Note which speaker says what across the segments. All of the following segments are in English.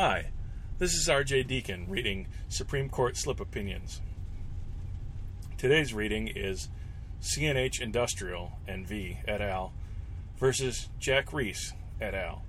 Speaker 1: Hi, this is RJ Deacon reading Supreme Court Slip Opinions. Today's reading is CNH Industrial NV et al. versus Jack Reese et al.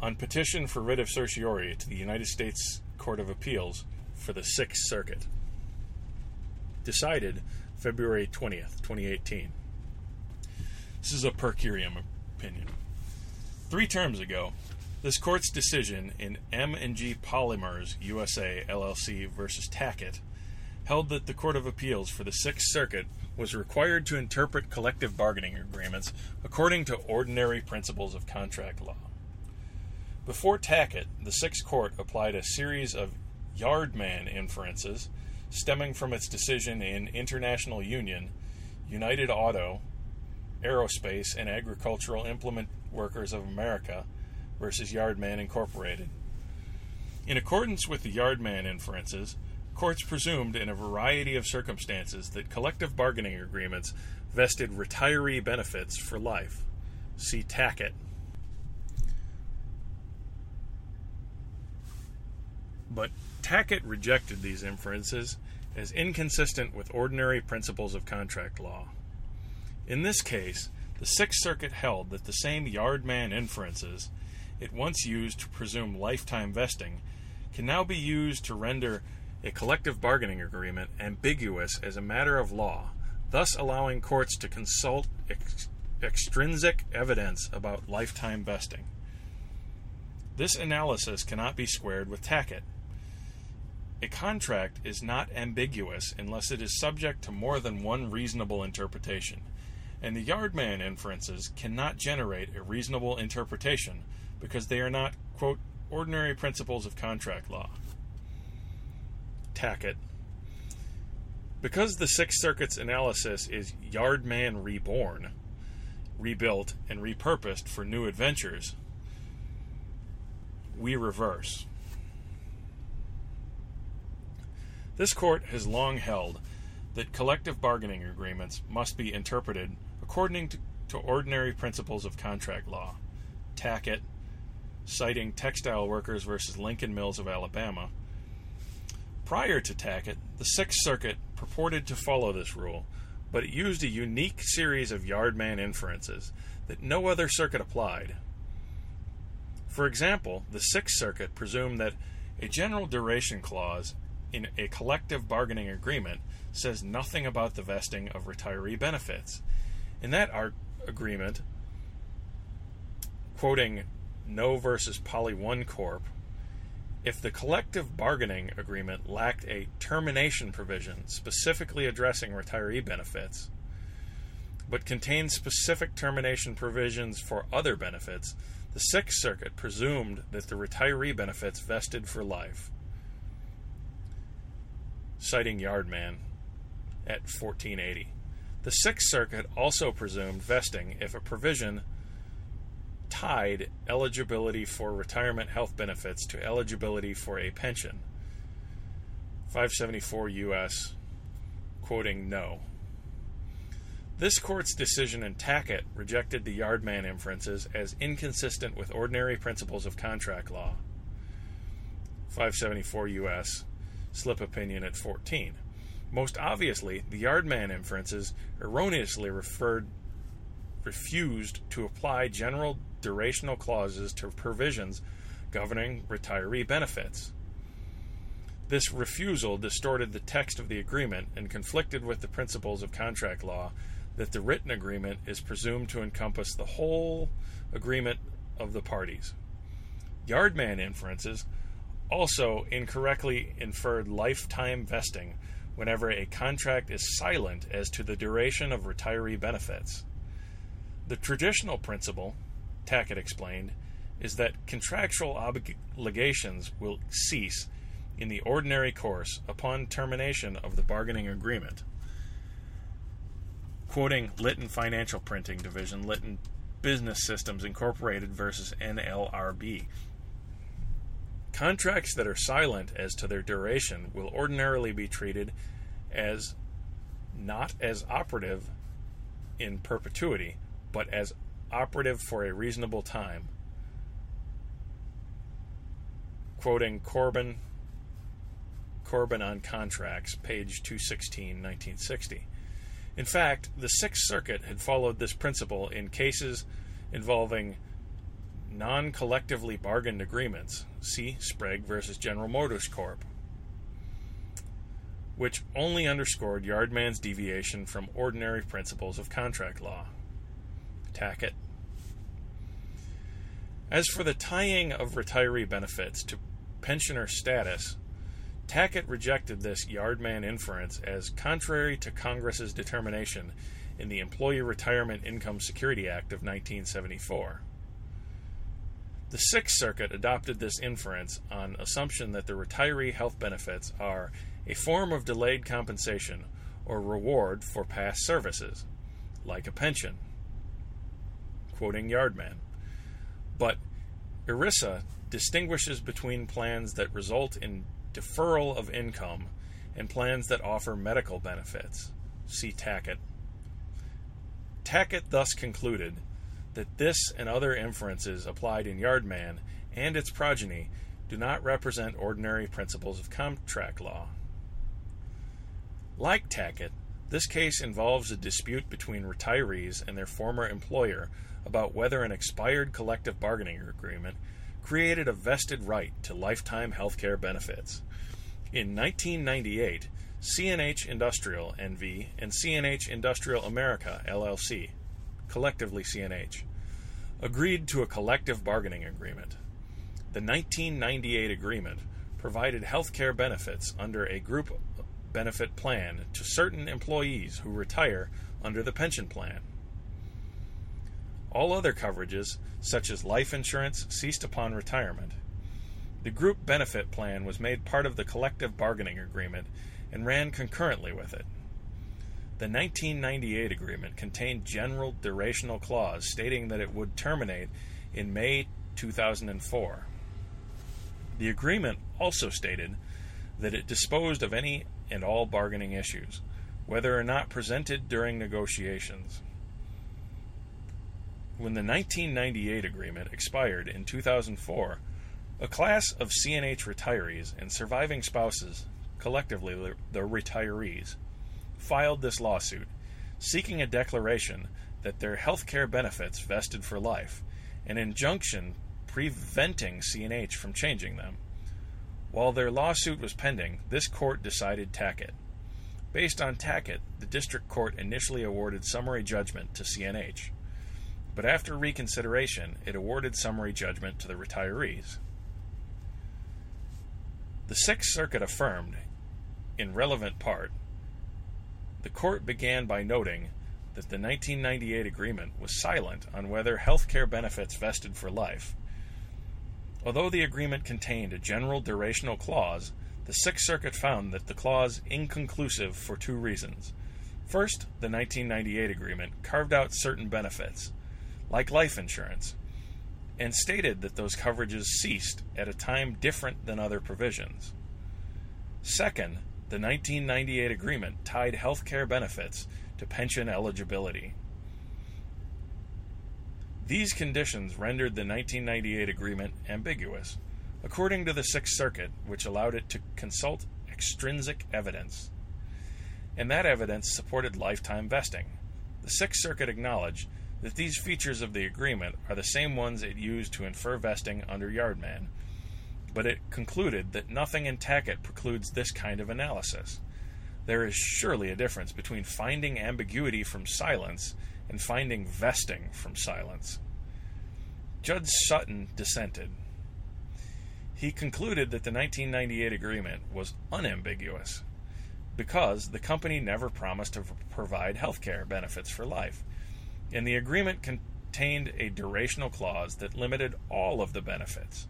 Speaker 1: on petition for writ of certiorari to the United States Court of Appeals for the Sixth Circuit. Decided February 20th, 2018. This is a per curiam opinion. Three terms ago, this court's decision in M&G Polymers USA LLC versus Tackett held that the Court of Appeals for the Sixth Circuit was required to interpret collective bargaining agreements according to ordinary principles of contract law. Before Tackett, the Sixth Court applied a series of yardman inferences stemming from its decision in International Union, United Auto, Aerospace, and Agricultural Implement Workers of America versus Yardman Incorporated. In accordance with the Yardman inferences, courts presumed in a variety of circumstances that collective bargaining agreements vested retiree benefits for life. See Tackett. But Tackett rejected these inferences as inconsistent with ordinary principles of contract law. In this case, the Sixth Circuit held that the same Yardman inferences it once used to presume lifetime vesting can now be used to render a collective bargaining agreement ambiguous as a matter of law, thus allowing courts to consult ex- extrinsic evidence about lifetime vesting. This analysis cannot be squared with Tackett. A contract is not ambiguous unless it is subject to more than one reasonable interpretation, and the Yardman inferences cannot generate a reasonable interpretation because they are not, quote, ordinary principles of contract law. Tackett. Because the Sixth Circuit's analysis is Yardman reborn, rebuilt, and repurposed for new adventures, we reverse. This court has long held that collective bargaining agreements must be interpreted according to, to ordinary principles of contract law. Tackett, citing textile workers versus Lincoln Mills of Alabama. Prior to Tackett, the Sixth Circuit purported to follow this rule, but it used a unique series of yardman inferences that no other circuit applied. For example, the Sixth Circuit presumed that a general duration clause in a collective bargaining agreement says nothing about the vesting of retiree benefits. In that agreement, quoting Noe versus PolyOne Corp, if the collective bargaining agreement lacked a termination provision specifically addressing retiree benefits, but contained specific termination provisions for other benefits, the Sixth Circuit presumed that the retiree benefits vested for life. Citing Yardman at 1480. The Sixth Circuit also presumed vesting if a provision tied eligibility for retirement health benefits to eligibility for a pension. 574 U.S., quoting Noe. This court's decision in Tackett rejected the Yardman inferences as inconsistent with ordinary principles of contract law. 574 U.S., slip opinion at 14. Most obviously, the Yardman inferences erroneously referred refused to apply general durational clauses to provisions governing retiree benefits. This refusal distorted the text of the agreement and conflicted with the principles of contract law that the written agreement is presumed to encompass the whole agreement of the parties. Yardman inferences also incorrectly inferred lifetime vesting whenever a contract is silent as to the duration of retiree benefits. The traditional principle, Tackett explained, is that contractual obligations will cease in the ordinary course upon termination of the bargaining agreement. Quoting Litton Financial Printing Division, Litton Business Systems Incorporated versus NLRB. Contracts that are silent as to their duration will ordinarily be treated as not as operative in perpetuity, but as operative for a reasonable time. quoting Corbin Corbin on Contracts, page 216, 1960. In fact, the Sixth Circuit had followed this principle in cases involving non collectively bargained agreements. See Sprague versus General Motors Corp., which only underscored Yardman's deviation from ordinary principles of contract law. Tackett. As for the tying of retiree benefits to pensioner status, Tackett rejected this Yardman inference as contrary to Congress's determination in the Employee Retirement Income Security Act of 1974. The Sixth Circuit adopted this inference on assumption that the retiree health benefits are a form of delayed compensation or reward for past services, like a pension. Quoting Yardman. But ERISA distinguishes between plans that result in deferral of income, and plans that offer medical benefits. See Tackett. Tackett thus concluded that this and other inferences applied in Yardman and its progeny do not represent ordinary principles of contract law. Like Tackett, this case involves a dispute between retirees and their former employer about whether an expired collective bargaining agreement created a vested right to lifetime health care benefits. In 1998, CNH Industrial NV and CNH Industrial America LLC, collectively CNH, agreed to a collective bargaining agreement. The 1998 agreement provided health care benefits under a group benefit plan to certain employees who retire under the pension plan. All other coverages, such as life insurance, ceased upon retirement. The group benefit plan was made part of the collective bargaining agreement and ran concurrently with it. The 1998 agreement contained general durational clause stating that it would terminate in May 2004. The agreement also stated that it disposed of any and all bargaining issues, whether or not presented during negotiations. When the 1998 agreement expired in 2004, a class of CNH retirees and surviving spouses, collectively the retirees, filed this lawsuit, seeking a declaration that their health care benefits vested for life, an injunction preventing CNH from changing them. While their lawsuit was pending, this court decided Tackett. Based on Tackett, the district court initially awarded summary judgment to CNH but after reconsideration, it awarded summary judgment to the retirees. The Sixth Circuit affirmed, in relevant part, the court began by noting that the 1998 agreement was silent on whether health care benefits vested for life. Although the agreement contained a general durational clause, the Sixth Circuit found that the clause inconclusive for two reasons. First, the 1998 agreement carved out certain benefits, like life insurance, and stated that those coverages ceased at a time different than other provisions. Second, the 1998 agreement tied health care benefits to pension eligibility. These conditions rendered the 1998 agreement ambiguous, according to the Sixth Circuit, which allowed it to consult extrinsic evidence. And that evidence supported lifetime vesting. The Sixth Circuit acknowledged that these features of the agreement are the same ones it used to infer vesting under Yardman, but it concluded that nothing in Tackett precludes this kind of analysis. There is surely a difference between finding ambiguity from silence and finding vesting from silence. Judge Sutton dissented. He concluded that the 1998 agreement was unambiguous because the company never promised to provide health care benefits for life and the agreement contained a durational clause that limited all of the benefits.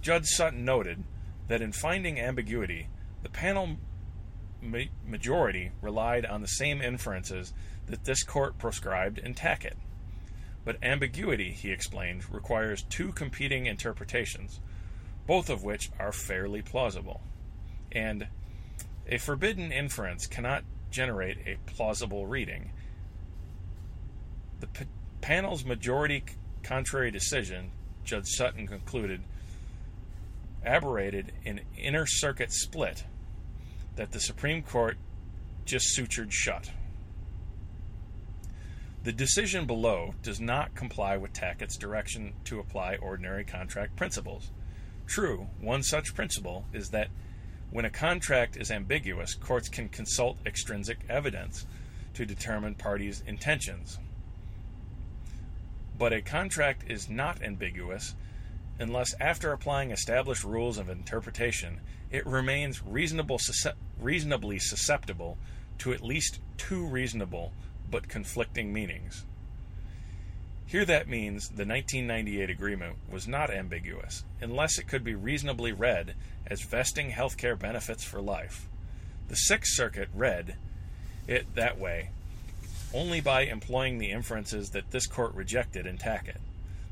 Speaker 1: Judge Sutton noted that in finding ambiguity, the panel majority relied on the same inferences that this court proscribed in Tackett. But ambiguity, he explained, requires two competing interpretations, both of which are fairly plausible. And a forbidden inference cannot generate a plausible reading, the p- panel's majority contrary decision, Judge Sutton concluded, aberrated an inner circuit split that the Supreme Court just sutured shut. The decision below does not comply with Tackett's direction to apply ordinary contract principles. True, one such principle is that when a contract is ambiguous, courts can consult extrinsic evidence to determine parties' intentions. But a contract is not ambiguous unless, after applying established rules of interpretation, it remains reasonable, reasonably susceptible to at least two reasonable but conflicting meanings. Here that means the 1998 agreement was not ambiguous, unless it could be reasonably read as vesting health care benefits for life. The Sixth Circuit read it that way only by employing the inferences that this court rejected in Tackett.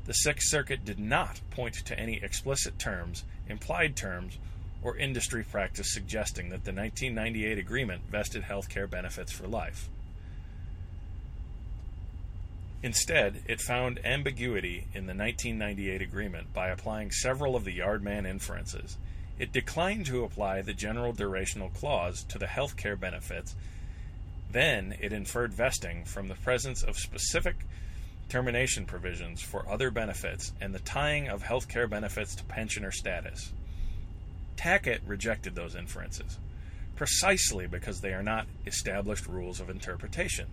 Speaker 1: The Sixth Circuit did not point to any explicit terms, implied terms, or industry practice suggesting that the 1998 agreement vested health care benefits for life. Instead, it found ambiguity in the 1998 agreement by applying several of the Yardman inferences. It declined to apply the general durational clause to the health care benefits. Then it inferred vesting from the presence of specific termination provisions for other benefits and the tying of health care benefits to pensioner status. Tackett rejected those inferences, precisely because they are not established rules of interpretation.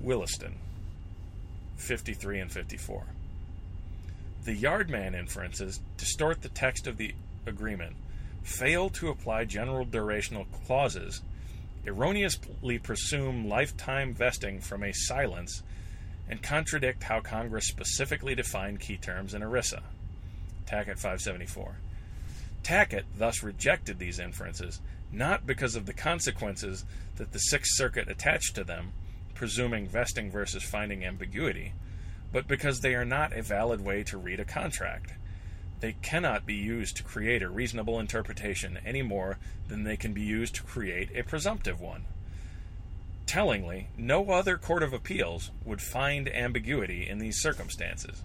Speaker 1: Williston, 53 and 54. The Yardman inferences distort the text of the agreement, fail to apply general durational clauses, erroneously presume lifetime vesting from a silence, and contradict how Congress specifically defined key terms in ERISA. Tackett 574. Tackett thus rejected these inferences, not because of the consequences that the Sixth Circuit attached to them, presuming vesting versus finding ambiguity, but because they are not a valid way to read a contract. They cannot be used to create a reasonable interpretation any more than they can be used to create a presumptive one. Tellingly, no other court of appeals would find ambiguity in these circumstances.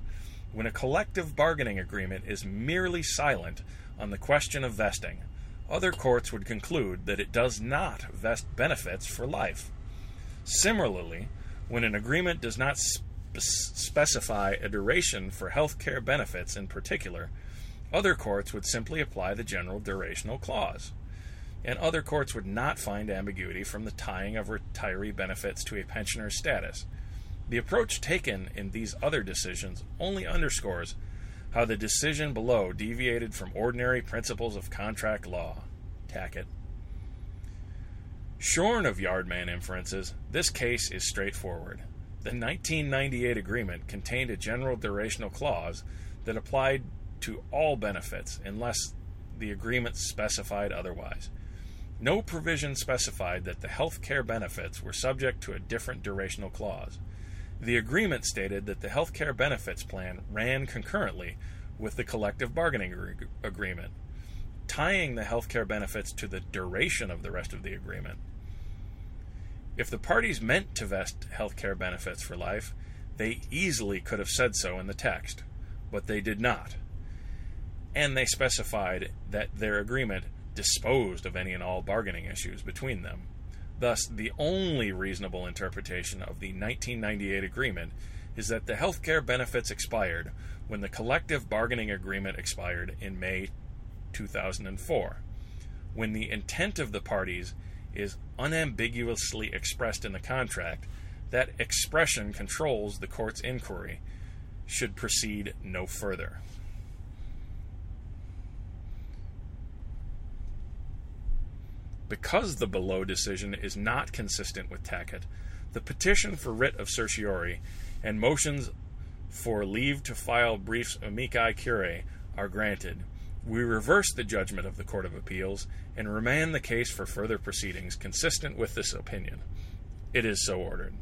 Speaker 1: When a collective bargaining agreement is merely silent on the question of vesting, other courts would conclude that it does not vest benefits for life. Similarly, when an agreement does not spe- specify a duration for health care benefits in particular, other courts would simply apply the general durational clause. And other courts would not find ambiguity from the tying of retiree benefits to a pensioner's status. The approach taken in these other decisions only underscores how the decision below deviated from ordinary principles of contract law. Tackett. Shorn of Yardman inferences, this case is straightforward. The 1998 agreement contained a general durational clause that applied to all benefits unless the agreement specified otherwise. No provision specified that the health care benefits were subject to a different durational clause. The agreement stated that the health care benefits plan ran concurrently with the collective bargaining agreement tying the health care benefits to the duration of the rest of the agreement. If the parties meant to vest health care benefits for life, they easily could have said so in the text, but they did not. And they specified that their agreement disposed of any and all bargaining issues between them. Thus, the only reasonable interpretation of the 1998 agreement is that the health care benefits expired when the collective bargaining agreement expired in May 2004, when the intent of the parties is unambiguously expressed in the contract, that expression controls the court's inquiry, should proceed no further. Because the below decision is not consistent with Tackett, the petition for writ of certiorari and motions for leave to file briefs amici curiae are granted we reverse the judgment of the Court of Appeals and remand the case for further proceedings consistent with this opinion. It is so ordered.